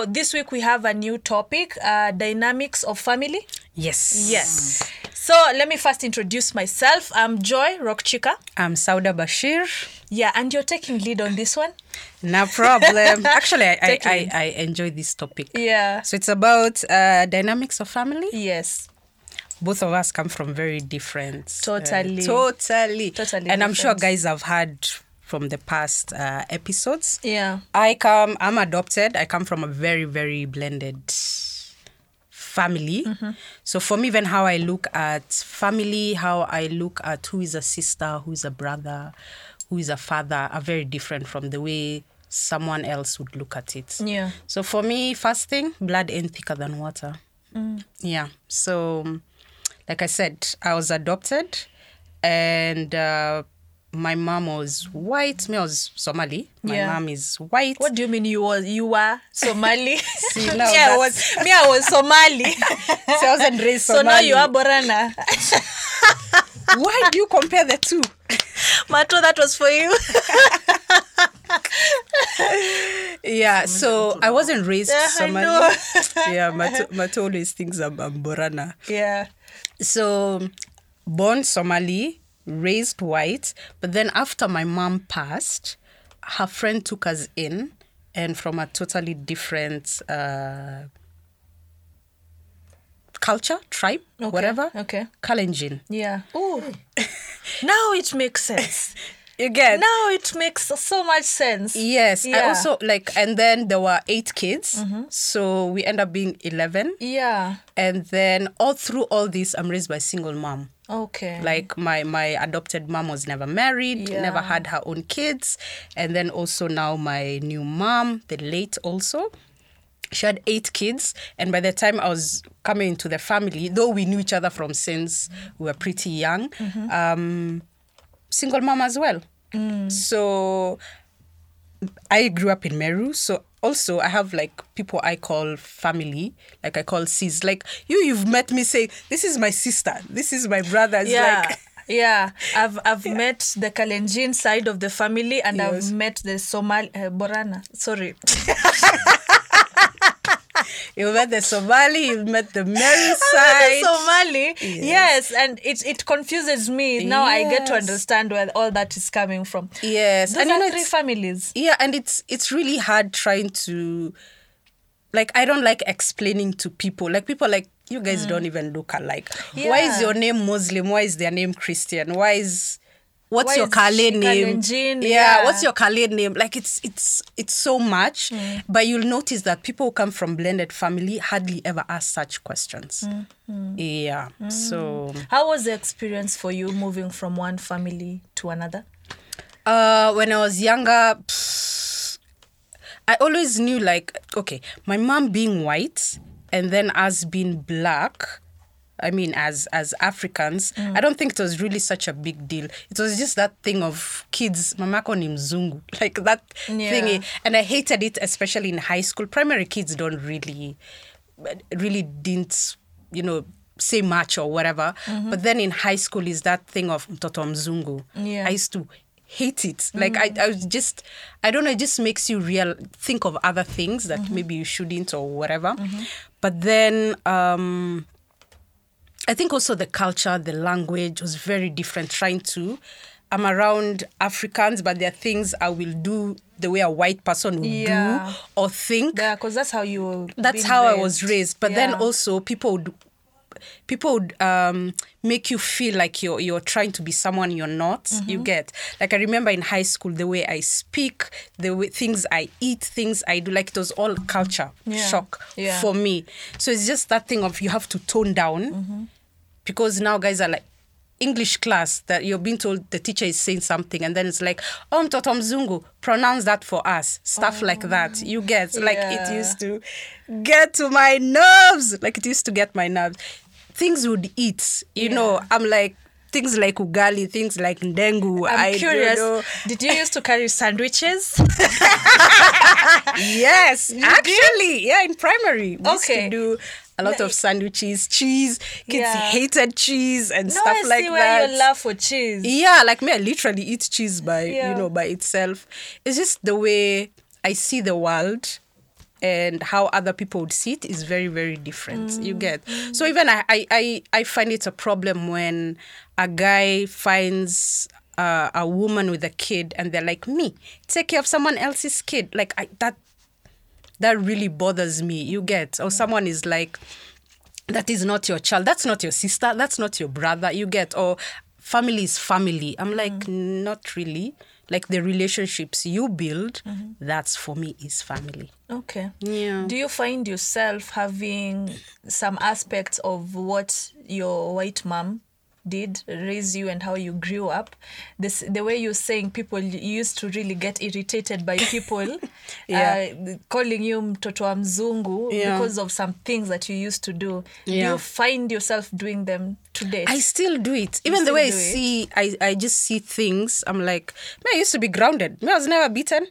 So this week we have a new topic: uh, dynamics of family. Yes. Yes. So let me first introduce myself. I'm Joy Rock Chica. I'm Sauda Bashir. Yeah, and you're taking lead on this one. No problem. Actually, I, I, I. I enjoy this topic. Yeah. So it's about uh, dynamics of family. Yes. Both of us come from very different. uh, Totally. totally. Totally And I'm sure guys have heard from the past uh, episodes. Yeah. I come, I'm adopted. I come from a very, very blended family. Mm-hmm. So for me, even how I look at family, how I look at who is a sister, who is a brother, who is a father, are very different from the way someone else would look at it. Yeah. So for me, first thing, blood ain't thicker than water. Mm. Yeah. So, like I said, I was adopted, and uh, my mom was white. Me, I was Somali. My Yeah. mom is white. What do you mean you was you were Somali? See, me, I was me, I was Somali. So I wasn't raised so now you Somali. are Borana. Why do you compare the two? Mato, that was for you. Yeah. So I wasn't raised Yeah, Somali. yeah, Mato, Mato always thinks I'm, I'm Borana. yeah. so born Somali, raised white, but then after my mom passed, her friend took us in, and from a totally different uh, culture, tribe, Okay, whatever. okay. Kalenjin. Yeah. Oh, now it makes sense. You get Now it makes so much sense. Yes, I also like, and then there were eight kids, so we end up being eleven, Yeah. and then all through all this, I'm raised by a single mom. Okay. like my my adopted mom was never married Yeah. never had her own kids and then also now my new mom the late also she had eight kids and by the time i was coming into the family though we knew each other from since we were pretty young Mm-hmm. um single mom as well Mm. so I grew up in Meru, so also I have like people I call family, like I call sis. Like you, you've met me say, "This is my sister. This is my brother." It's yeah. like yeah, I've I've met the Kalenjin side of the family and Yes. I've met the Somali uh, Borana. Sorry. you met the Somali, you met the the side. Somali. Yes. and it it confuses me. Now I get to understand where all that is coming from. yes, Those and you are know, three families. yeah, and it's it's really hard trying to, like, I don't like explaining to people. Like people like you guys don't even look alike. Why is Mm. Your name Muslim? Why is their name Christian? Why is what's Why your Kale name? Kalenjin? Yeah, Yeah. what's your Kale name? Like it's it's it's so much. Mm. But you'll notice that people who come from blended family hardly ever ask such questions. Mm, Yeah. So How was the experience for you moving from one family to another? Uh, when I was younger, pff, I always knew like, okay, my mom being white and then us being black. I mean, as as Africans, mm. I don't think it was really such a big deal. It was just that thing of kids, mamako ni mzungu, like that Yeah. thingy, and I hated it, especially in high school. Primary kids don't really, really didn't, you know, say much or whatever. Mm-hmm. But then in high school is that thing of mtoto mzungu. Yeah. I used to hate it. Mm-hmm. Like I, I was just, I don't know. It just makes you real think of other things that mm-hmm. maybe you shouldn't or whatever. But then. um I think also the culture, the language was very different. Trying to, I'm around Africans, but there are things I will do the way a white person would Yeah. do or think. Yeah, because that's how you. That's how I was raised. But then also people would people would um, make you feel like you're you're trying to be someone you're not. Mm-hmm. You get like I remember in high school the way I speak, the way things I eat, things I do. Like it was all culture Yeah. shock Yeah. for me. So it's just that thing of you have to tone down Mm-hmm. Because now guys are like. English class that you're being told the teacher is saying something and then it's like, oh, mtoto mzungu, pronounce that for us. Stuff like that. You oh, get like it used to get to my nerves. Like it used to get my nerves. Things would eat. You know, I'm like things like ugali, things like ndengu. I'm I curious. Don't know. Did you used to carry sandwiches? Yes, actually, yeah, in primary, we used Okay. to do a lot of sandwiches, cheese. Kids Yeah. hated cheese and no, stuff I like see that. where your love for cheese. Yeah, like me, I literally eat cheese by Yeah. you know by itself. It's just the way I see the world. and how other people would see it is very very different you get so even I, I i i find it a problem when a guy finds uh, a woman with a kid and they're like me take care of someone else's kid like I, that that really bothers me you get or someone is like that is not your child that's not your sister that's not your brother you get or family is family. I'm mm-hmm. like not really. Like the relationships you build mm-hmm. that's for me is family. Okay. Yeah. Do you find yourself having some aspects of what your white mom did raise you and how you grew up? This the way you're saying people used to really get irritated by people Yeah. uh, calling you mtoto wa mzungu Yeah. because of some things that you used to do. Do Yeah. you find yourself doing them today? I still do it. Even the way I see, I, I just see things. I'm like, man, I used to be grounded. Me, I was never beaten.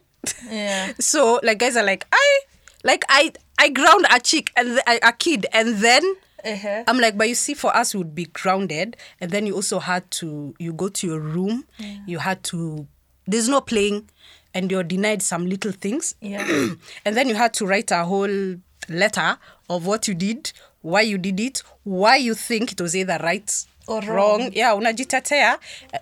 Yeah. so like guys are like, I like I I ground a chick and a kid, and then Uh-huh. I'm like, but you see, for us, we would be grounded, and then you also had to you go to your room. You had to. There's no playing, and you're denied some little things. Yeah. and then you had to write a whole letter of what you did, why you did it, why you think it was either right Or wrong. Yeah, unajitetea.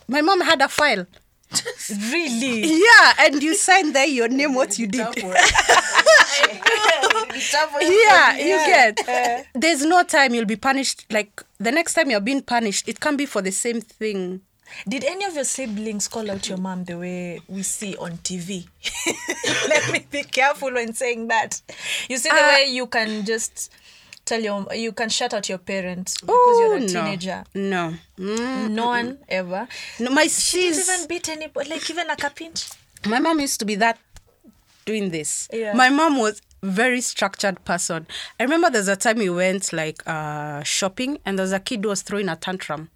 My mom had a file. really? Yeah, and you sign there your name, what you did. yeah, you get. There's no time you'll be punished. Like the next time you're being punished, it can be for the same thing. Did any of your siblings call out your mom the way we see on TV? Let me be careful when saying that. You see the Uh, way you can just tell your you can shut out your parents because Oh you're a no, teenager. no, Mm. No one ever. no. My She sis, even beat anybody, like even like a pinch. my mom used to be that doing this. Yeah. My mom was very structured person. I remember there's a time we went like uh shopping and there's a kid who was throwing a tantrum.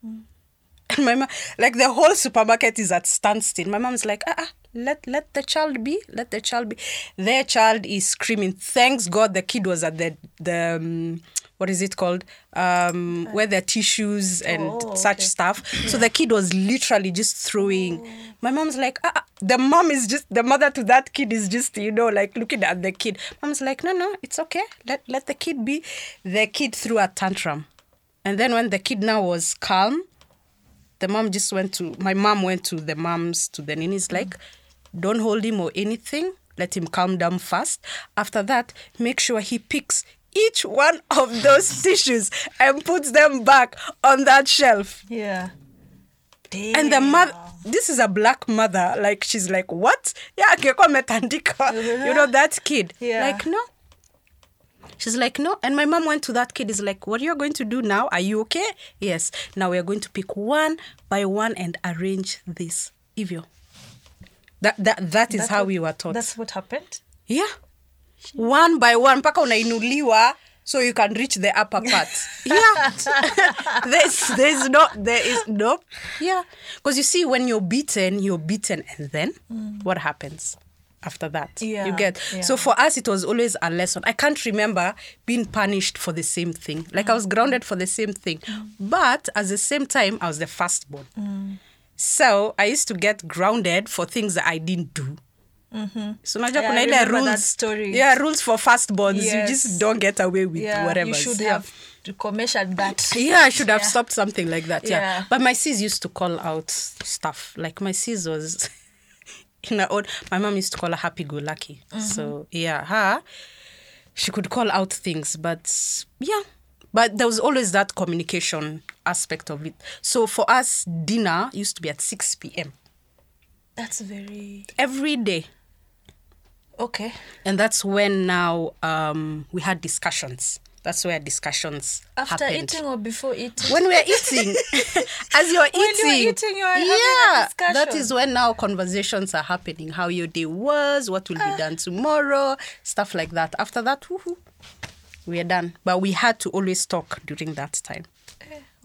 And my mom, like the whole supermarket is at standstill. My mom's like, ah, ah, let let the child be, let the child be. Their child is screaming. Thanks God, the kid was at the the um, what is it called? Um, where there are tissues and Oh, such okay. stuff. So the kid was literally just throwing. My mom's like, ah, ah, the mom is just the mother to that kid is just you know like looking at the kid. Mom's like, no, no, it's okay. Let let the kid be. The kid threw a tantrum, and then when the kid now was calm, the mom just went to my mom went to the moms to the nannies like don't hold him or anything let him calm down first after that make sure he picks each one of those tissues and puts them back on that shelf Yeah. and the mother this is a black mother like she's like what yeah you know that kid Yeah. like no She's like, no. And my mom went to that kid, is like, what are you going to do now? Are you okay? Yes. Now we are going to pick one by one and arrange this. Ivyo. That, that, that is That's how what- we were taught. That's what happened. Yeah. One by one. Mpaka unainuliwa so you can reach the upper part. yeah. there's, there's no, there is no. Yeah. Because you see, when you're beaten, you're beaten. And then mm. what happens? After that, Yeah, you get. yeah. So for us, it was always a lesson. I can't remember being punished for the same thing. Like I was mm. grounded for the same thing, mm. but at the same time, I was the firstborn. So I used to get grounded for things that I didn't do. Mm-hmm. So unajua Yeah, kuna ile rules. story. Yeah, rules for firstborns. You Yes. just don't get away with Yeah. whatever. You should yeah. have commercial that. Yeah, I should have Yeah. stopped something like that. Yeah. Yeah. But my sis used to call out stuff. Like my sis was in her own my mom used to call her happy go lucky. Mm-hmm. So yeah, her she could call out things, but yeah. But there was always that communication aspect of it. So for us, dinner used to be at 6 p.m. That's very every day. Okay. And that's when now um, we had discussions. That's where discussions After happened. eating or before eating? when we're eating, as you're you're eating, eating, you're having a yeah, that is when now conversations are happening. How your day was, what will be done tomorrow, stuff like that. After that, woohoo, we are done. But we had to always talk during that time.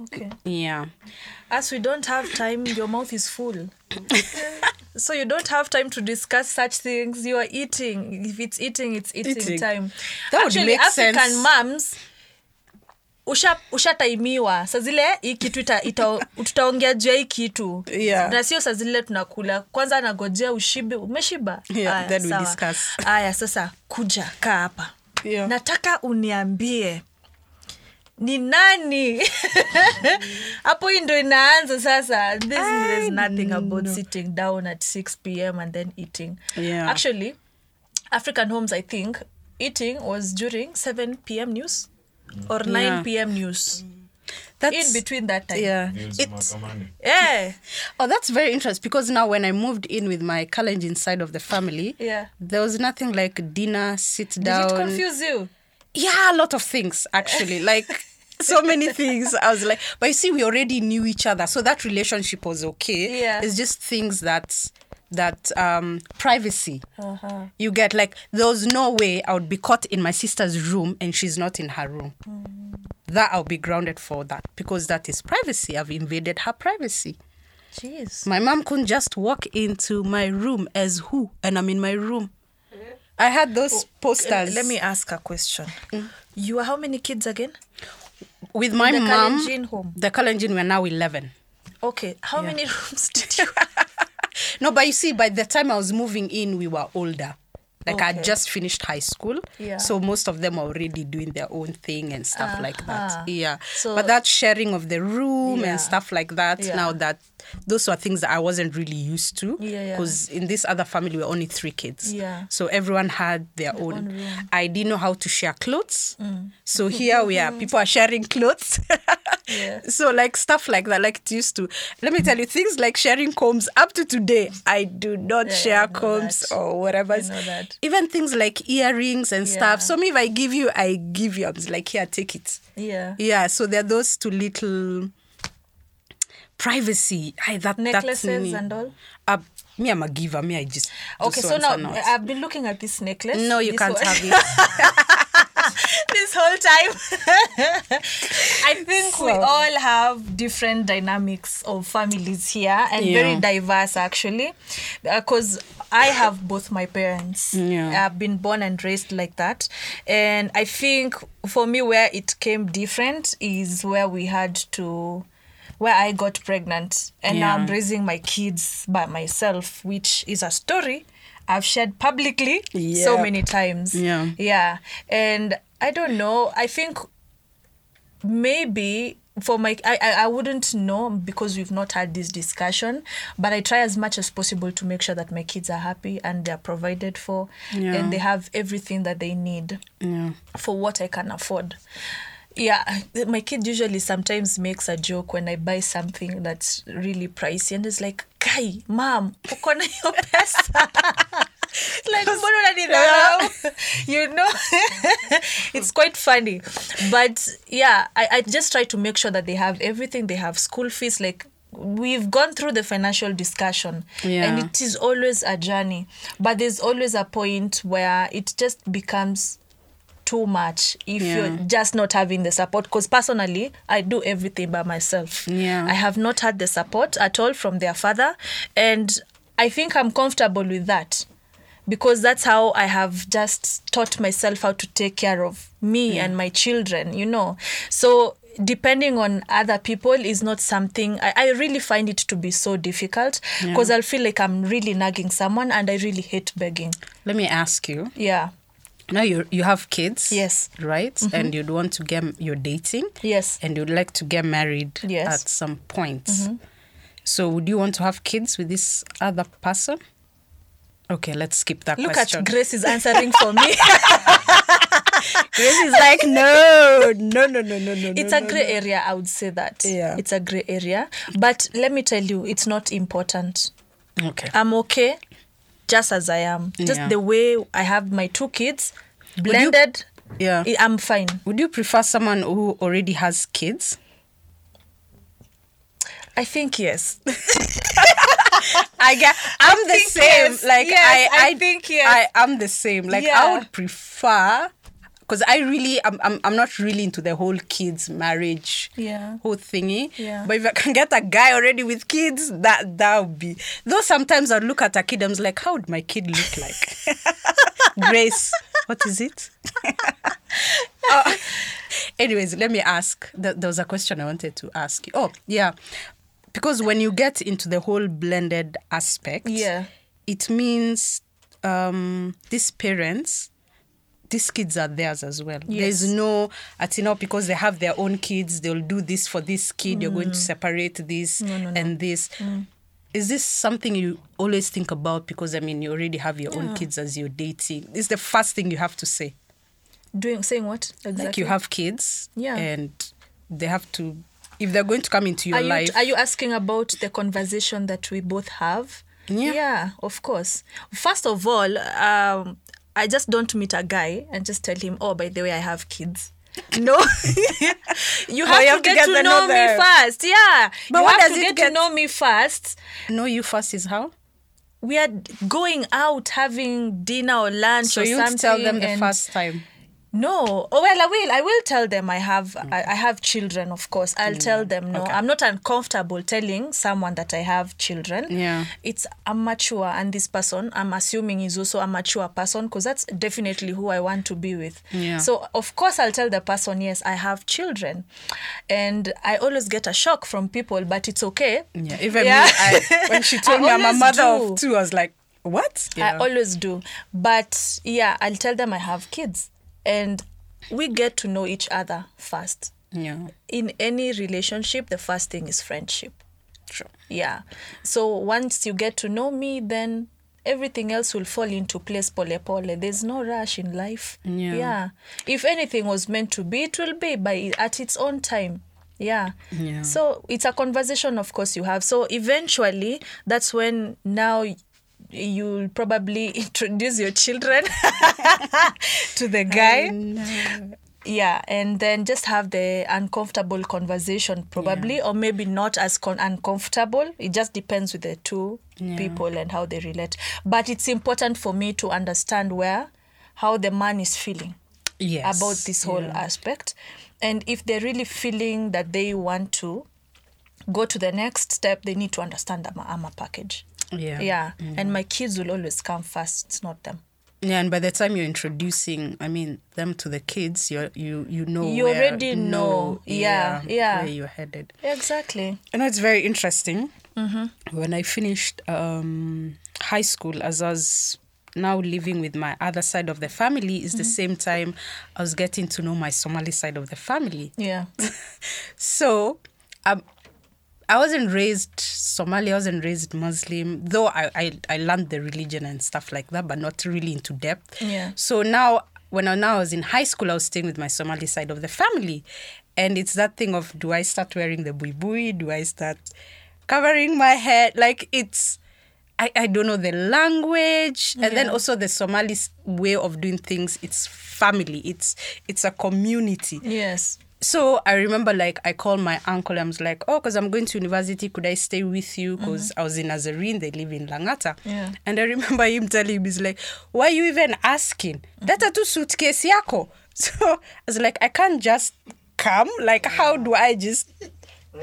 Okay. Yeah, As we don't have time, your mouth is full. so you don't have time to discuss such things. You are eating. If it's eating, it's eating, Eating. time. That would Actually, make African sense. moms usha ushataimiwa saa zile hii kitu tutaongea juu ya hii kitu Yeah. na sio sazile tunakula kwanza anagojea ushibe umeshiba Yeah, Aya, then we sawa. discuss. aya sasa kuja kaa hapa Yeah. nataka uniambie ni nani? Hapo hii ndo inaanza sasa. This there's nothing about sitting down at 6 pm and then eating. Yeah. actually african homes i think eating was during 7 pm news or 9 Yeah. pm news. That's in between that time. yeah. It's, yeah. Oh, that's very interesting because now when I moved in with my challenge inside of the family, Yeah. there was nothing like dinner, sit did it confuse you yeah, a lot of things actually. like so many things. I was like, but you see, we already knew each other, so that relationship was okay. Yeah. It's just things that that um privacy uh-huh. you get like there was no way i would be caught in my sister's room and she's not in her room that i'll be grounded for that because that is privacy i've invaded her privacy jeez my mom couldn't just walk into my room as who and i'm in my room i had those oh, posters let me ask a question. Mm. You are how many kids again? With my the mom Kalenjin home? the Kalenjin we're now 11 okay how many rooms did you no but you see by the time i was moving in we were older like i Okay. had just finished high school Yeah. so most of them are already doing their own thing and stuff like Uh-huh. that yeah So- but that sharing of the room Yeah. and stuff like that Yeah. now that those were things that i wasn't really used to because in this other family we were only three kids Yeah. so everyone had their own, own. Mm. i didn't know how to share clothes so here we are people are sharing clothes so like stuff like that like it used to let me tell you things like sharing combs up to today i do not share combs or whatever I know that. Even things like earrings and Yeah. stuff. So me if i give you i give you. I'm like here take it. Yeah. Yeah so there are those two little privacy I, that necklaces that's me. and all? Uh, me i'm a giver. Me i just okay so now i've been looking at this necklace. No you This can't one- have it this whole time. I think we all have different dynamics of families here and very diverse actually. Uh, because i have both my parents. Yeah. i've been born and raised like that. And i think for me where it came different is where we had to where i got pregnant. And now i'm raising my kids by myself which is a story i've shared publicly so many times. Yeah. yeah. And i don't know. I think maybe for my I, I i wouldn't know because we've not had this discussion but i try as much as possible to make sure that my kids are happy and they're provided for Yeah. and they have everything that they need yeah. for what i can afford. Yeah my kid usually sometimes makes a joke when i buy something that's really pricey and it's like kai mom uko na hiyo pesa like you know? It's quite funny. But yeah I, I just try to make sure that they have everything. They have school fees. Like we've gone through the financial discussion and it is always a journey. But there's always a point where it just becomes too much if Yeah. you're just not having the support. Because personally i do everything by myself. Yeah. i have not had the support at all from their father and i think i'm comfortable with that because that's how i have just taught myself how to take care of me and my children you know. So depending on other people is not something I, I really find it to be so difficult because i'll feel like i'm really nagging someone and i really hate begging. Let me ask you. Yeah. Now you you have kids Yes. right? Mm-hmm. And you'd want to get you're dating. Yes. And you'd like to get married Yes. at some point. Mm-hmm. So would you want to have kids with this other person okay let's skip that look question. At grace is answering for me. Grace is like no no no no no no it's no, a gray no. area i would say that. Yeah. it's a gray area. But let me tell you it's not important. Okay. I'm okay just as i am. Just Yeah. the way i have my two kids blended yeah. I'm fine. Would you prefer someone who already has kids? I think yes I get. I'm the same. yes. Like Yes, I, I think yes. I am the same. Like I would prefer, because I really, I'm, I'm, I'm not really into the whole kids marriage, Yeah. whole thingy. Yeah. But if I can get a guy already with kids, that that would be. Though sometimes I look at a kid, and I'm like, how would my kid look like? Grace, what is it? Oh, anyways, let me ask. Th- There was a question I wanted to ask you. Oh, yeah. Because when you get into the whole blended aspect, Yeah. it means um, these parents these kids are theirs as well. Yes. There's no, at you know, because they have their own kids, they'll do this for this kid, you're going to separate this and this. Is this something you always think about? Because I mean, you already have your own kids as you're dating. It's the first thing you have to say. Doing saying what exactly? Like you have kids, Yeah. and they have to, if they're going to come into your are you, life. are you asking about the conversation that we both have? Yeah. of course. First of all, um, I just don't meet a guy and just tell him, oh, by the way, I have kids. No, you have, you to, have to get, get to to know me first. Yeah, But you what have does to it get, get- to know me first. know you first is how? We are going out having dinner or lunch So or you something. tell them the first time. No. Oh well, I will. I will tell them I have. I, I have children. Of course, I'll tell them. No, Okay. I'm not uncomfortable telling someone that I have children. Yeah. It's I'm mature, and this person I'm assuming is also a mature person because that's definitely who I want to be with. Yeah. So of course I'll tell the person yes I have children, and I always get a shock from people, but it's okay. Yeah, even Yeah. me, I, when she told me I'm a mother do. of two, I was like, what? yeah. I always do. But yeah, I'll tell them I have kids. And we get to know each other first. yeah, In any relationship, the first thing is friendship. sure. Yeah. So once you get to know me, then everything else will fall into place pole pole. There's no rush in life. Yeah. Yeah. If anything was meant to be, it will be by at its own time. Yeah. Yeah. So it's a conversation, of course, you have. So eventually, that's when now you'll probably introduce your children to the guy. Yeah, and then just have the uncomfortable conversation, probably, or maybe not as con- uncomfortable. It just depends with the two Yeah. people and how they relate. But it's important for me to understand where, how the man is feeling Yes. about this whole aspect. And if they're really feeling that they want to go to the next step, they need to understand I'm a, I'm a package. Yeah. Yeah. And my kids will always come first, it's not them. Yeah, and by the time you're introducing, I mean, them to the kids, you you you know You where- already know. Yeah, yeah. where you're headed. Exactly. And it's very interesting. Mm-hmm. When I finished um, high school, as I was now living with my other side of the family, is the Mm-hmm. same time I was getting to know my Somali side of the family. Yeah. So, um, I wasn't raised Somali. I wasn't raised Muslim, though I, I I learned the religion and stuff like that, but not really into depth. Yeah. So now, when I now I was in high school, I was staying with my Somali side of the family, and it's that thing of do I start wearing the bui bui? Do I start covering my head? Like it's. I, I don't know the language and then also the Somali's way of doing things it's family it's it's a community Yes. So I remember like I called my uncle. I was like, oh, because I'm going to university, could I stay with you? Mm-hmm. Because I was in Nazarene, they live in Langata. Yeah. And I remember him telling me, he's like, why are you even asking? Data mm-hmm. tu suitcase yako. So I was like, I can't just come. Like, how do I just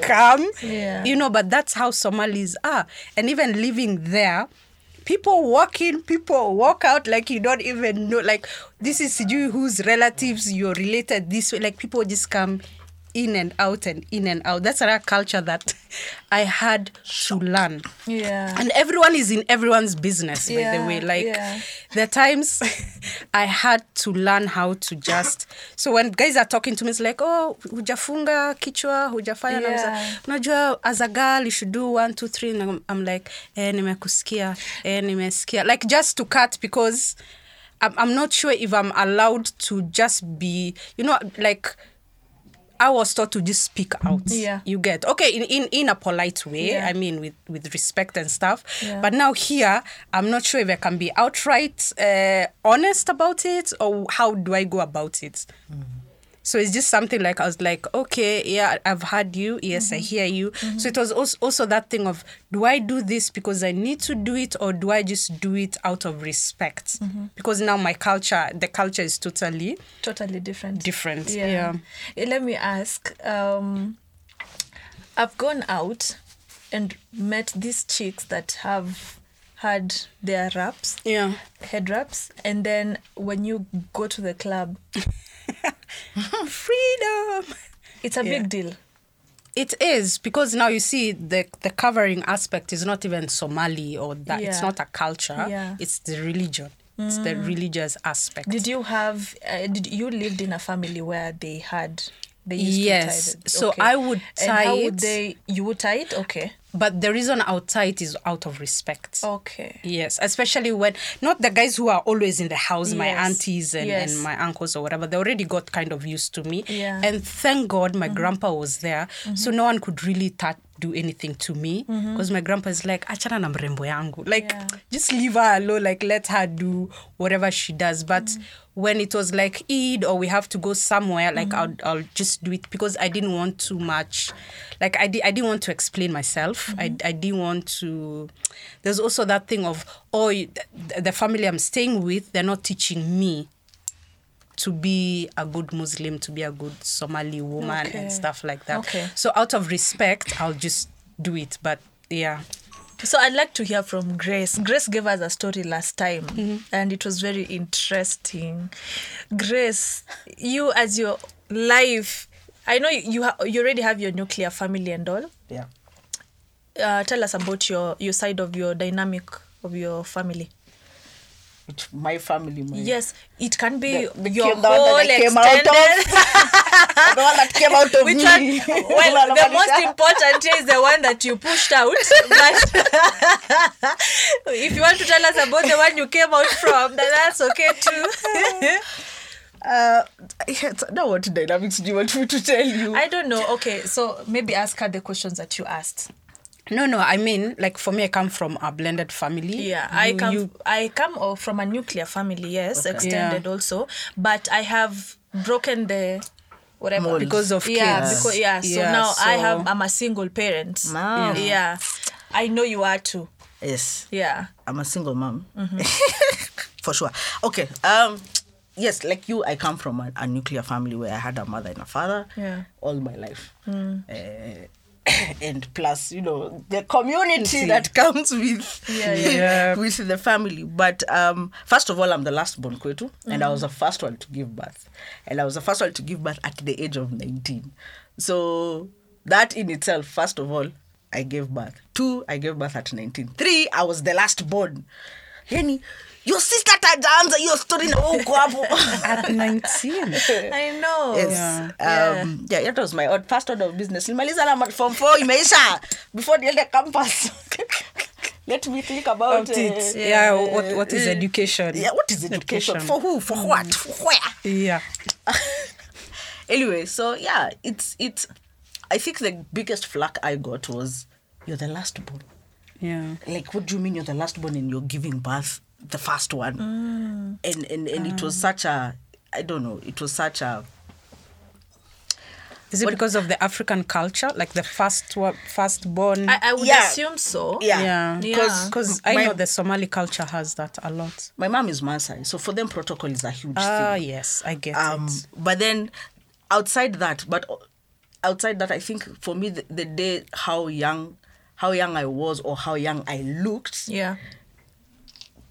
come? Yeah. You know, but that's how Somalis are. And even living there, people walk in, people walk out like you don't even know. Like, this is you whose relatives you're related this way. Like, people just come in and out and in and out. That's another culture that I had to learn. Yeah. And everyone is in everyone's business, by the way. Like, yeah. are times I had to learn how to just. So when guys are talking to me, it's like, oh, hujafunga kichwa, hujafanya. na Yeah. Unajua, as a girl, you should do one, two, three. And I'm, I'm like, eh, nimekusikia, eh, nimesikia. Like, just to cut because I'm, I'm not sure if I'm allowed to just be, you know, like. I was taught to just speak out. Yeah. You get okay in, in, in a polite way. Yeah. I mean with, with respect and stuff. Yeah. But now here, I'm not sure if I can be outright uh, honest about it or how do I go about it. So it's just something like I was like, okay, yeah, I've heard you. Yes, I hear you. So it was also, also that thing of, do I do this because I need to do it or do I just do it out of respect? Because now my culture, the culture is totally Totally different. different. Yeah. Eh, Let me ask. Um, I've gone out and met these chicks that have had their wraps, Yeah. head wraps, and then when you go to the club, Freedom. it's a Yeah. big deal. It is because now you see the the covering aspect is not even Somali or that it's not a culture. Yeah. It's the religion. It's the religious aspect. Did you have? Uh, did you lived in a family where they had? They used Yes. To tie the, So I would tie And how tie would it. they? You would tie it. Okay. But the reason I would tie it is out of respect. Okay. Yes, especially when not the guys who are always in the house, my aunties and, Yes. and my uncles or whatever, they already got kind of used to me. Yeah. Mm-hmm. And thank God my grandpa was there. So no one could really touch do anything to me because my grandpa is like achana na mrembo yangu like Mm-hmm. Yeah. just leave her alone like let her do whatever she does but Mm. When it was like Eid or we have to go somewhere like Mm-hmm. I'll, I'll just do it because I didn't want too much like I, di- I didn't want to explain myself Mm-hmm. I, I didn't want to there's also that thing of oh the, family I'm staying with they're not teaching me to be a good Muslim, to be a good Somali woman Okay. and stuff like that. Okay. So out of respect, I'll just do it. But yeah. So I'd like to hear from Grace. Grace gave us a story last time, Mm-hmm. and it was very interesting. Grace, you as your life, I know you ha- you already have your nuclear family and all. Yeah. Uh, tell us about your your side of your dynamic of your family. It's my family. My, Yes, it can be The- the your whole that came out of. extended. the one that came out of Which me. one? Well, the most important is the one that you pushed out. But if you want to tell us about the one you came out from, then that's okay too. Uh, yes, now what dynamics do you want me to tell you? I don't know. Okay, so maybe ask her the questions that you asked. No, no, I mean, like for me, I come from a blended family. Yeah, I come. you- I come oh, from a nuclear family. Yes, Okay. extended Yeah. also, but I have broken the whatever Mold. because of yeah, kids. because yeah. So Yeah, now I have. I'm a single parent. Wow. Yeah, I know you are too. yes. Yeah. I'm a single mom. For sure. Okay. Um yes, like you, I come from a, a nuclear family where I had a mother and a father Yeah. all my life. Uh, and plus, you know, the community that comes with Yeah, yeah. Yeah. with the family. But um, first of all, I'm the last born kwetu, and I was the first one to give birth, and I was the first one to give birth at the age of 19. So that in itself, first of all, I gave birth. Two, I gave birth at 19. Three, I was the last born. Yani, your sister tajaanza hiyo story na wewe uko hapo. At 19. I know. Yes. Yeah. Um, yeah, that was my odd, first order of business. Nilimaliza na form 4 imeisha before niende campus. Let me think about About it. uh, Yeah, what, what is uh, education? Yeah, what is education? For who? For what? For where? Yeah. Anyway, so yeah, it's it's. I think the biggest flack I got was you're the last born. Yeah. Like, what do you mean you're the last born and you're giving birth the first one? And and and it was such a I don't know. It was such a Is it because of the African culture? Like the first one, first born? I, I would Yeah. assume so. yeah. yeah. Yeah. Because I My- know the Somali culture has that a lot. My mom is Maasai, so for them protocol is a huge Ah, thing. yes, I get um it. but then outside that but outside that i think for me the, the day how young how young i was or how young i looked Yeah.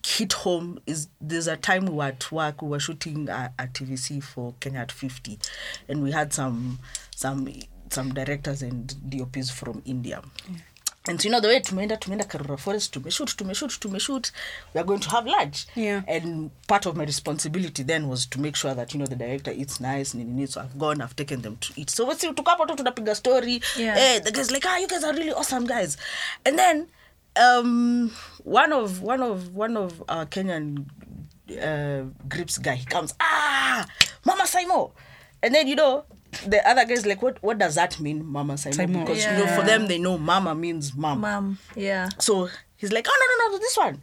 Hit home is there's a time we were at work we were shooting a, a tvc for kenya at 50 and we had some some some directors and dops from india. And so you know the way tumeenda tumeenda karura forest tumeshoot tumeshoot tumeshoot we are going to have lunch Yeah. and part of my responsibility then was to make sure that you know the director eats nice nini nini. So i've gone i've taken them to eat. So wasi tuko hapo tu tunapiga story. Yeah. eh, the guys like ah you guys are really awesome guys. And then um one of one of one of our kenyan uh grips guy he comes ah mama saimo and then you know the other guys like what what does that mean mama saimo, Saimo. because you know for them they know mama means mom Mom. Yeah. so he's like, oh no no no, this one,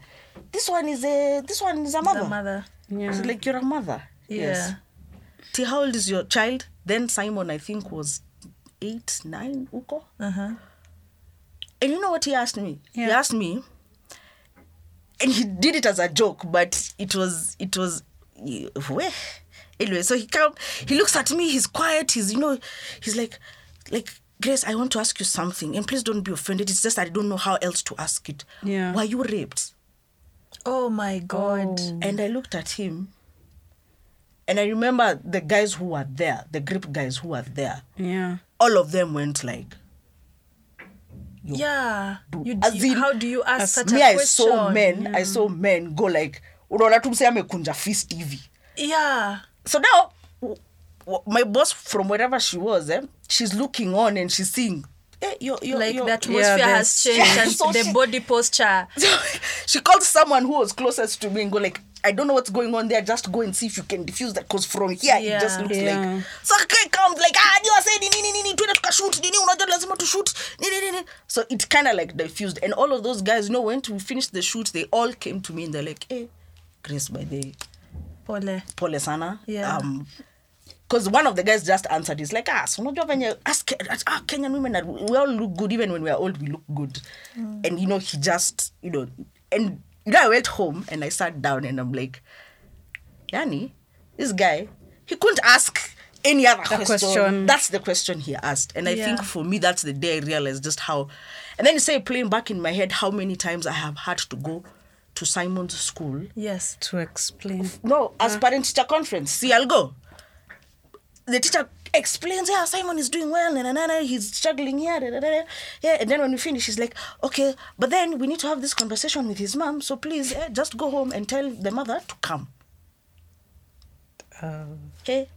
this one is a this one is a mother. The mother. Yeah. was like, you're a mother. Yeah. T, how old is your child? Then Simon, I think, was eight, nine, uko. Uh huh. And you know what he asked me? He asked me, and he did it as a joke, but it was it was where anyway. So he come, he looks at me. He's quiet. He's you know, he's like, like Grace, I want to ask you something, and please don't be offended. It's just I don't know how else to ask it. Yeah. Were you raped? Oh my God. Oh. And I looked at him, and I remember the guys who were there, the grip guys who were there. Yeah. All of them went like, Yeah. You, As you- in- how do you ask as such me. a I question? saw men. I saw men go like, unaona tu msee amekunja fist hivi yeah so now my boss from wherever she was eh, she's looking on and she's seeing eh, you're, you're, like you're, the atmosphere has there's- changed and So the she- body posture she called someone who was closest to me and go like I don't know what's going on there. Just go and see if you can diffuse that. Cause from here it just looks Yeah. like so comes like ah you are saying nini nini twende tukashoot nini unajua lazima to shoot nini nini. So it kind of like diffused and all of those guys you know when we finished the shoot they all came to me and they're like hey Grace by the pole pole sana Yeah. um because one of the guys just answered he's like ah so unajua venye us Ke- ah, kenyan women are, we all look good even when we are old we look good and you know he just you know and you know i went home and i sat down and i'm like yani this guy he couldn't ask any other question. question. that's the question he asked and i think for me that's the day i realized just how and then you say playing back in my head how many times i have had to go to simon's school yes to explain. no, as parent teacher conference. See, I'll go. The teacher explains, yeah, Simon is doing well, na, na, he's struggling here, da, da, da, yeah. And then when we finish, he's like, okay, but then we need to have this conversation with his mom. So please, eh, just go home and tell the mother to come. Uh, Okay.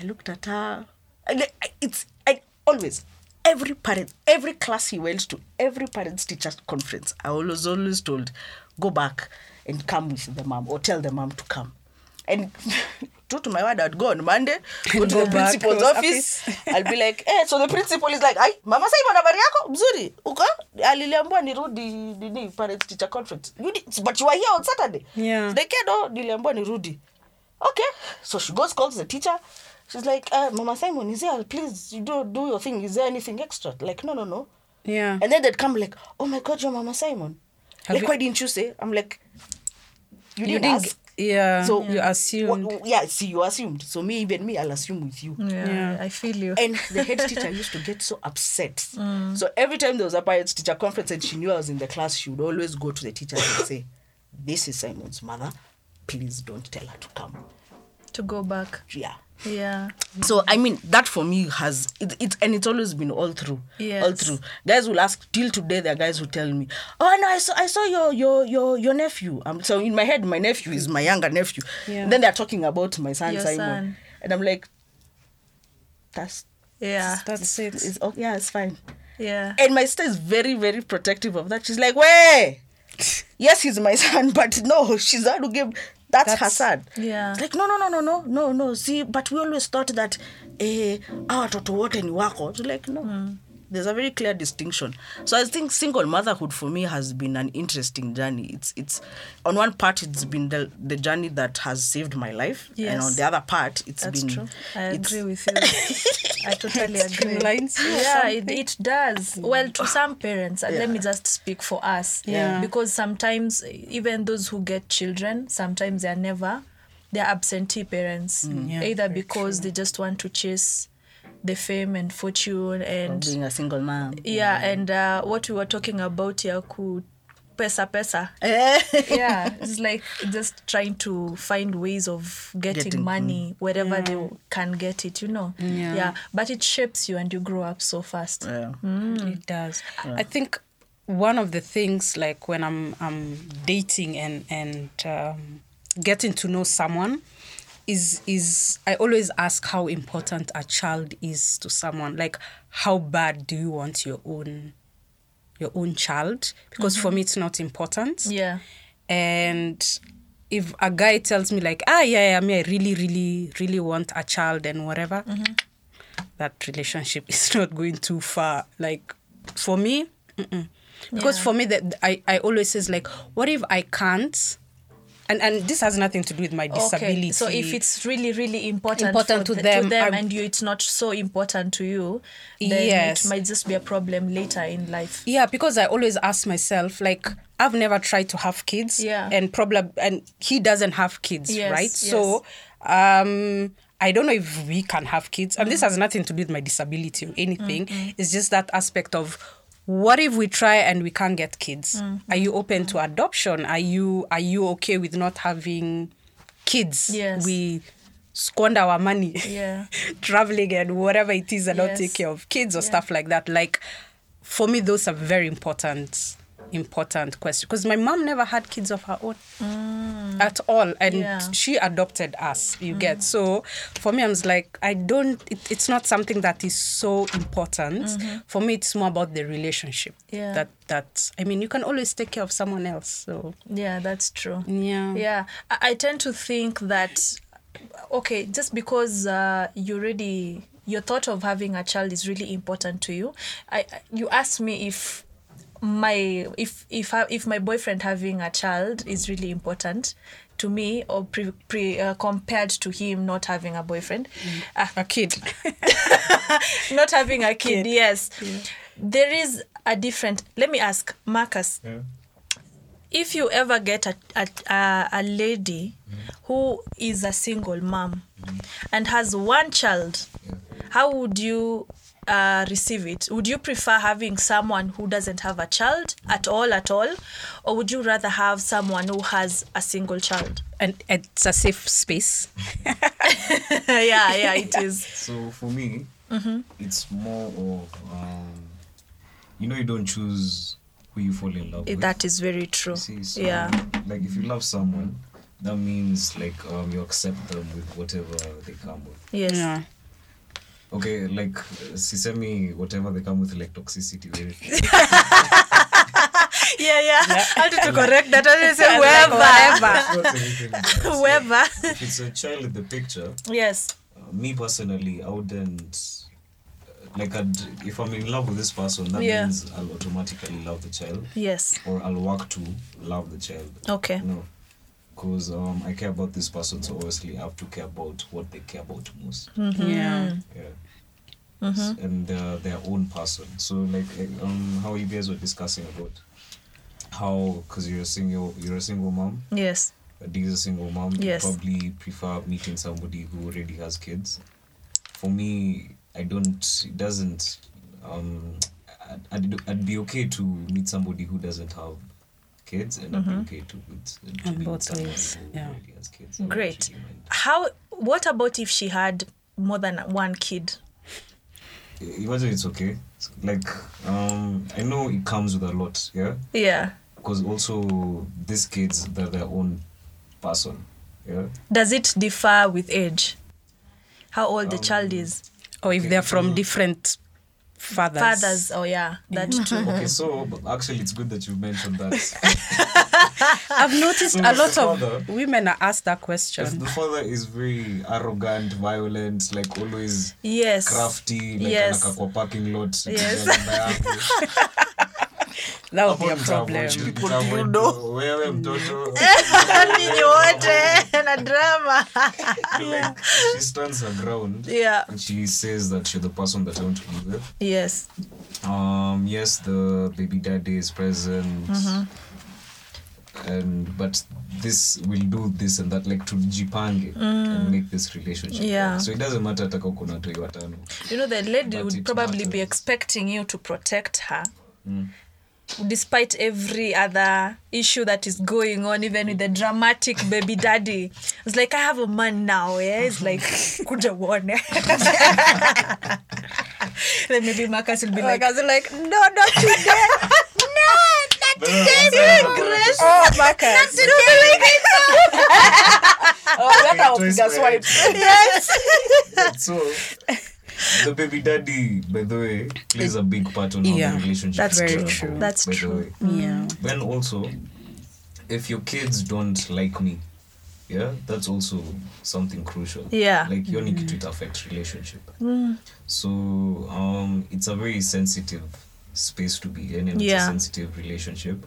I looked at her. I, I- it's I always every parent, every class he went to, every parents teachers conference. I was always told, go back and come with the mom or tell the mom to come. And true to my word, I'd go on Monday, go to the principal's office. office. I'll be like, eh, so the principal is like, ai, mama Simon habari yako mzuri uko aliliambiwa nirudi nini parent teacher conference you did, but you were here on Saturday Yeah. The kid oh, niliambiwa nirudi. Okay. So she goes, calls the teacher. She's like, uh, Mama Simon, is there, please, you do, do your thing. Is there anything extra? Like, no, no, no. yeah. And then they'd come like, oh my God, you're Mama Simon. Have like, you- why didn't you say? I'm like, you didn't, didn't. ask. Yeah. So you assumed. What, yeah, see, you assumed. So me, even me, I'll assume with you. yeah, Yeah. i feel you And the head teacher used to get so upset. Mm. So every time there was a parents teacher conference and she knew I was in the class, she would always go to the teacher and say, This is Simon's mother. Please don't tell her to come. to go back Yeah. Yeah So I mean that for me has it, it and it's always been all through, Yeah. all through. Guys will ask till today. There are guys who tell me, "Oh no, I saw I saw your your your your nephew." Um, so in my head, my nephew is my younger nephew. Yeah. Then they're talking about my son Your Simon, son. and I'm like, "That's yeah That's it. it's, oh, yeah, it's fine." yeah And my sister is very very protective of that. She's like, "Way, yes, he's my son, but no, she's out to give." That's, That's- son. Yeah. It's like no no no no no no no. See, but we always thought that eh, hawa watoto wote ni wako. It's like no. There's a very clear distinction. So I think single motherhood for me has been an interesting journey. It's it's on one part it's been the the journey that has saved my life, and on the other part it's that's been. true i it's- agree with you i totally agree Streamlines you or yeah it, it does well to some parents and let me just speak for us Yeah. because sometimes even those who get children sometimes they're never they're absentee parents Mm. Yeah, either very because they just want to chase the fame and fortune and being a single mom. yeah and uh, what we were talking about here ku pesa pesa Eh. yeah it's like just trying to find ways of getting, Getting, money wherever they can get it you know Yeah. but it shapes you and you grow up so fast Yeah. It does. I think one of the things like when I'm I'm dating and and um, getting to know someone is is I always ask how important a child is to someone. Like how bad do you want your own your own child? Because for me it's not important. yeah And if a guy tells me like, ah yeah, yeah, me I really, really, really want a child and whatever, that relationship is not going too far. Like for me, mm-mm. because Yeah. for me that I, I always says like, what if I can't? And and this has nothing to do with my disability. okay so if it's really really important, Important to the- them, I'm- and you it's not so important to you then Yes. it might just be a problem later in life Yeah, because I always ask myself, like, I've never tried to have kids. Yeah. And problem and he doesn't have kids, Yes, right? yes. So, um, I don't know if we can have kids. And this has nothing to do with my disability or anything. It's just that aspect of what if we try and we can't get kids? Mm-hmm. Are you open to adoption? Are you are you okay with not having kids? Yes. We squander our money Yeah. traveling and whatever it is and not Yes. take care of kids or Yeah. stuff like that. Like for me, those are very important important question because my mom never had kids of her own at all and Mm. Yeah. Mm. she adopted us you get so for me i was like i don't it, it's not something that is so important for me it's more about the relationship Mm-hmm. Yeah. that that i mean you can always take care of someone else so Yeah, that's true. yeah Yeah, I, I tend to think that okay, just because uh, you already your thought of having a child is really important to you. I I- you asked me if my if if I, if my boyfriend having a child is really important to me or pre, pre uh, compared to him not having a boyfriend. Ah, a kid. Not having a kid, yes. There is a different let me ask Marcus. Yeah. if you ever get a, a, a, a lady who is a single mom and has one child, how would you uh, receive it? Would you prefer having someone who doesn't have a child at all, at all? Or would you rather have someone who has a single child? and it's a safe space yeah, yeah, it is. So for me, Mm-hmm. it's more of um, you know you don't choose who you fall in love with. That is very true. See, so, Yeah. Like if you love someone, that means like um, you accept them with whatever they come with. Yes. yeah Okay, like uh, sisemi whatever they come with like toxicity. yeah Yeah, yeah. I had to correct that. I say whoever. Whoever. if it's a child in the picture, Yes. uh, me personally, I wouldn't uh, like I'd, if I'm in love with this person, that Yeah. means I'll automatically love the child, Yes. or I'll work to love the child. Okay. No, because um, I care about this person, so obviously I have to care about what they care about most. Mm-hmm. yeah Yeah. S- And uh, their own person. So like uh, um, how you guys were discussing about how because you're a single you're a single mom. Yes. Dee is a single mom. you Yes. probably prefer meeting somebody who already has kids. For me, I don't. It doesn't. Um, I'd, I'd, I'd be okay to meet somebody who doesn't have kids, and I'd be okay to meet to On both ways, yeah. already has kids. Great. How? What about if she had more than one kid? Imagine it's okay. Like um, I know it comes with a lot, yeah. Yeah. Because also these kids, they're their own person, yeah. Does it differ with age? How old the Um, child is? or if Okay, they're so- from different fathers Fathers. Oh yeah, that too. Okay, so actually, it's good that you mentioned that. i've noticed So a lot father- of women are asked that if question the father is very arrogant, violent, like always Yes. crafty, like Yes. anakaa kwa parking lot. Yes. that would be a problem nitaavoid- nitaavoid tu, wewe mtoto drama. like, she stands her ground Yeah. and she says that you're the person that I want to be with. Yes. Um, yes, the baby daddy is present. Mm-hmm. And but this will do this and that like to jipange and make this relationship. Mm. Yeah. work. So it doesn't matter watano. You know, the lady But would probably probably be expecting you to protect her. Mm. Despite every other issue that is going on, even with the dramatic baby daddy, it's like I have a man now. Yeah, it's like kuja uone. then maybe Marcus will be like, like, I was like no not today no not But then also- Grace. oh Marcus oh that Toy was Story. swipe so the baby daddy, by the way, plays a big part on Yeah, how the relationship that's very gonna true. That's true. the way. yeah Then also, if your kids don't like me, yeah, that's also something crucial. Yeah. Mm. Like your need to affect relationship. So um, it's a very sensitive space to be in, and Yeah. it's a sensitive relationship.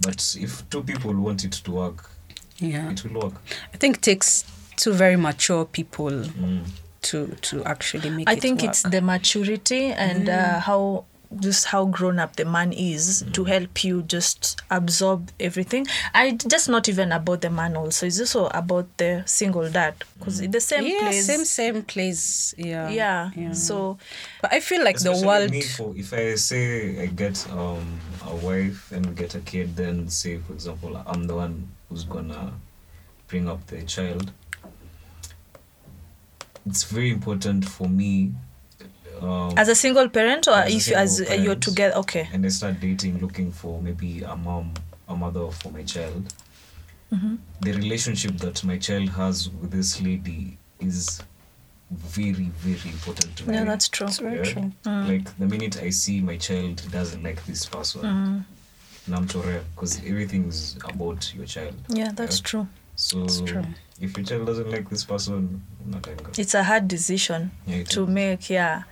But if two people want it to work, yeah it will work. I think it takes two very mature people Mm. To to actually make I it think work. it's the maturity and uh, how just how grown up the man is to help you just absorb everything. I just not even about the man also. It's also about the single dad because the same yeah, place. same same place. Yeah, yeah. So but I feel like Especially the world. me for if I say I get um a wife and get a kid, then say for example I'm the one who's gonna bring up the child. It's very important for me um, As a single parent, or if you, as uh, you're together? Okay. and I start dating, looking for maybe a mom, a mother for my child. Mm-hmm. The relationship that my child has with this lady is very, very important to me. Yeah, that's true. very true. Like the minute I see my child doesn't like this person, Mm-hmm. namtore, because everything is about your child. Yeah, that's Yeah. true. So true. If your child doesn't like this person, not anger. It's a hard decision Yeah, to is. make. Yeah,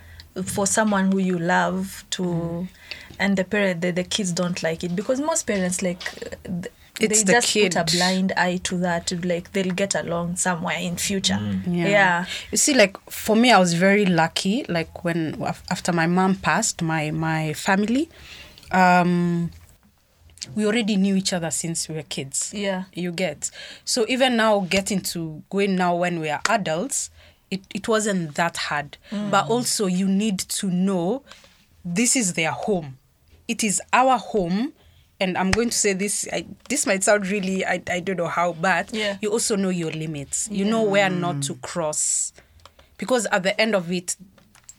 for someone who you love to, Mm. and the parent, the, the kids don't like it because most parents like. uh, th- It's they the just put a blind eye to that. Like they'll get along somewhere in future. Mm. Yeah. yeah. You see, like for me, I was very lucky. Like when after my mom passed, my my family, um, we already knew each other since we were kids. Yeah. You get so even now getting to going now when we are adults, it it wasn't that hard. Mm. But also you need to know this is their home. It is our home. And I'm going to say this. I, this might sound really, I, I don't know how, but Yeah. you also know your limits. You know where mm. not to cross because at the end of it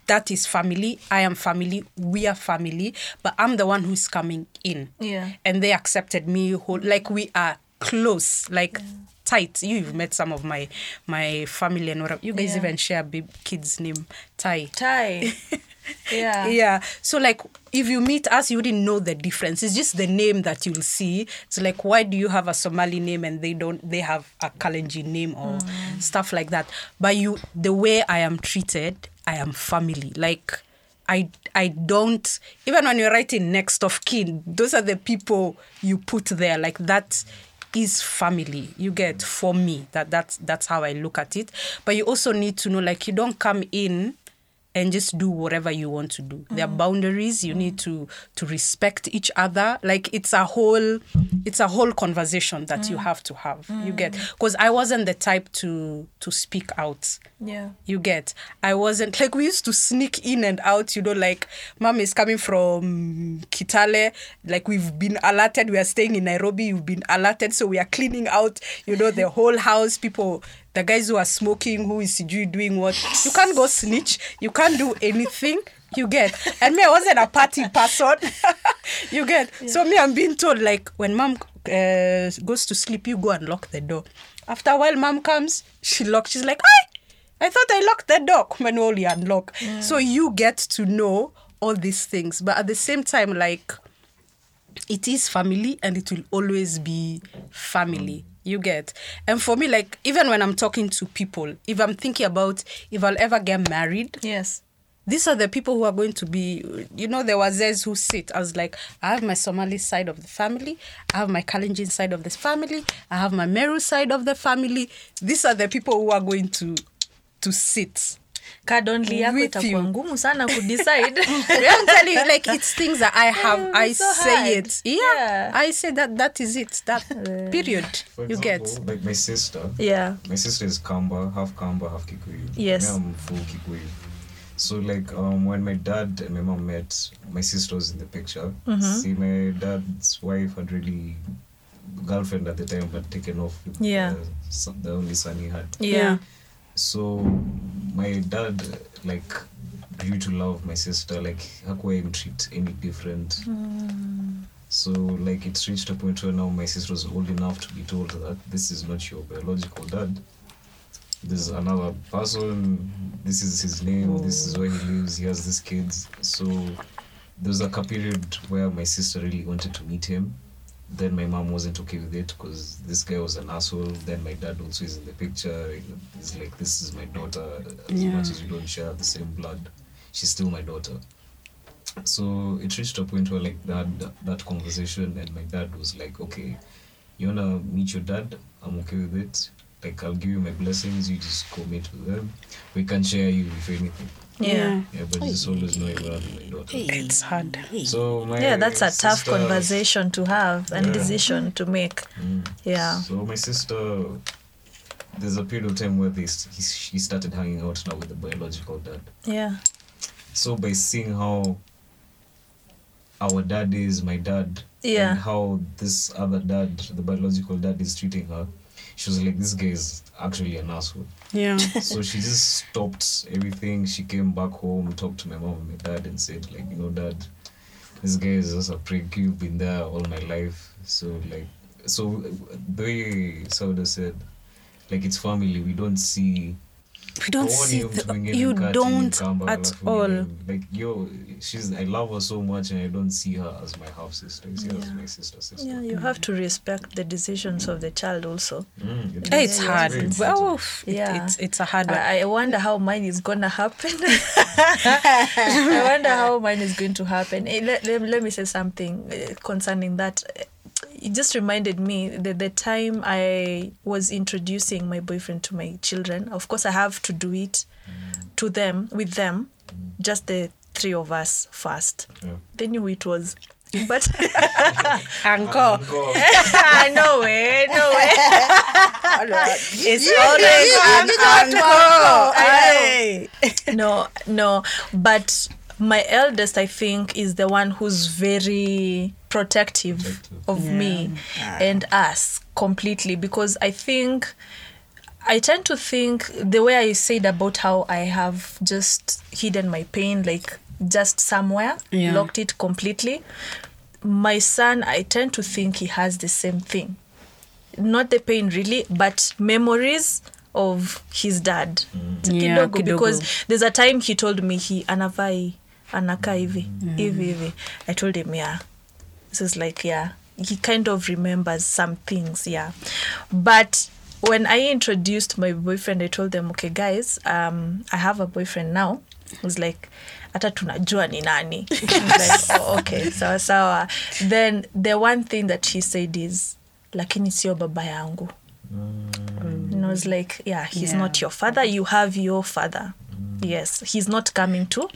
that is family i am family we are family but i'm the one who's coming in. Yeah. and they accepted me whole, like we are close like tight. You've met some of my my family and whatever. You guys Yeah. even share big kids name tai Tie. yeah. yeah. So like if you meet us you wouldn't know the difference. It's just the name that you'll see. It's like why do you have a somali name and they don't they have a Kalenjin name or mm. stuff like that? But you the way i am treated i am family like I I don't even when you're writing next of kin, those are the people you put there. Like that is family. You get for me. That that's that's how I look at it. But you also need to know like you don't come in and just do whatever you want to do. There are mm. boundaries. You mm. need to to respect each other. Like it's a whole it's a whole conversation that you mm. have to have. You get because I wasn't the type to to speak out. Yeah. You get. I wasn't like we used to sneak in and out. You know, like mom is coming from Kitale. Like we've been alerted. We are staying in Nairobi. You've been alerted, so we are cleaning out. You know, the whole house. People, the guys who are smoking, who is doing what. You can't go snitch. You can't do anything. You get. And me, I wasn't a party person. you get. So me, I'm being told like when mom uh, goes to sleep, you go and lock the door. After a while, mom comes. She locks. She's like, "Hi." I thought I locked the door. Only unlock. So you get to know all these things, but at the same time, like it is family and it will always be family. You get. And for me, like even when I'm talking to people, if I'm thinking about if I'll ever get married, Yes. these are the people who are going to be you know there was those who sit. I was like i have my somali side of the family. I have my kalenjin side of the family. I have my meru side of the family. These are the people who are going to to sit Yako itakuwa ngumu sana kudecide. you like it's things that i have Oh, i so say hard. it yeah, Yeah. i say that that is it that period For you example, get like my sister. yeah. My sister is Kamba, half Kamba, half Kikuyu. Yes. Me, I'm full Kikuyu. So like um when my dad and my mom met, my sister was in the picture. Mm-hmm. See, my dad's wife had really girlfriend at the time, but taken off. With Yeah. the, the only son he had. Yeah. So my dad like grew to love my sister. Like hakuwa treat any different. So like it's reached a point where now my sister was old enough to be told that this is not your biological dad. This is another person. This is his name. This is where he lives. He has these kids. So there was like a period where my sister really wanted to meet him. Then my mom wasn't okay with it because this guy was an asshole. Then my dad also is in the picture. He's like, "This is my daughter. As Yeah. much as we don't share the same blood, she's still my daughter." so it reached a point where like that that conversation and my dad was like okay you wanna meet your dad i'm okay with it like i'll give you my blessings you just go meet with them we can share you if anything Yeah. yeah but just always know you're around it's hard so my Yeah, that's a tough conversation to have and Yeah. decision to make. Mm. Yeah. So my sister, there's a period of time where this he, she started hanging out now with the biological dad. Yeah. So by seeing how our dad is my dad, Yeah. and how this other dad, the biological dad, is treating her, she was like this guy is actually an asshole Yeah. so she just stopped everything. She came back home, talked to my mom and my dad, and said, like, you know, dad, this guy is just a prick. You've been there all my life. So, like, so uh, the way Sauda said, like, it's family. We don't see. We don't Huoni see the, mwingine you don't mkamba, at alafu all. Like, yo, she's, I love her so much, and I don't see her as my half sister. I see her as my sister, sister. Yeah, you have to respect the decisions of the child also. Mm, it- it's Yeah, hard. very Well, important. it- Yeah. it's it's a hard one. I, I wonder how mine is gonna happen. I wonder how mine is going to happen. Eh, Let, let, let me say something eh, concerning that. Eh, It just reminded me that the time I was introducing my boyfriend to my children. Of course, I have to do it to them with them, just the three of us first. Yeah. They knew it was, but Uncle, I know way, no way. it's always an uncle. I no, no. But my eldest, I think, is the one who's very protective, Protective. of me ah. and us completely because I think. I tend to think the way I said about how I have just hidden my pain, like just somewhere, Yeah. locked it completely. My son, I tend to think he has the same thing not the pain really but memories of his dad mm. Yeah, kidogo kidogo. because there's a time he told me he anavai anakaa hivi hivi hivi. I told him yeah. This is like yeah he kind of remembers some things yeah. But when i introduced my boyfriend i told them okay guys um, i have a boyfriend now. Was like hata tunajua ni nani. Like, oh, okay sawa sawa. Then the one thing that he said is lakini sio baba yangu. And I was like, yeah, he's Yeah. not your father. You have your father. Yes, he's not coming to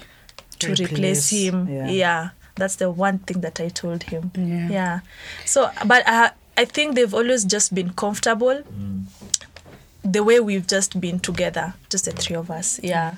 to replace, Replace, him. yeah. Yeah. that's the one thing that I told him. Yeah. So, but I, I think they've always just been comfortable. Mm. The way we've just been together, just the three of us. Yeah.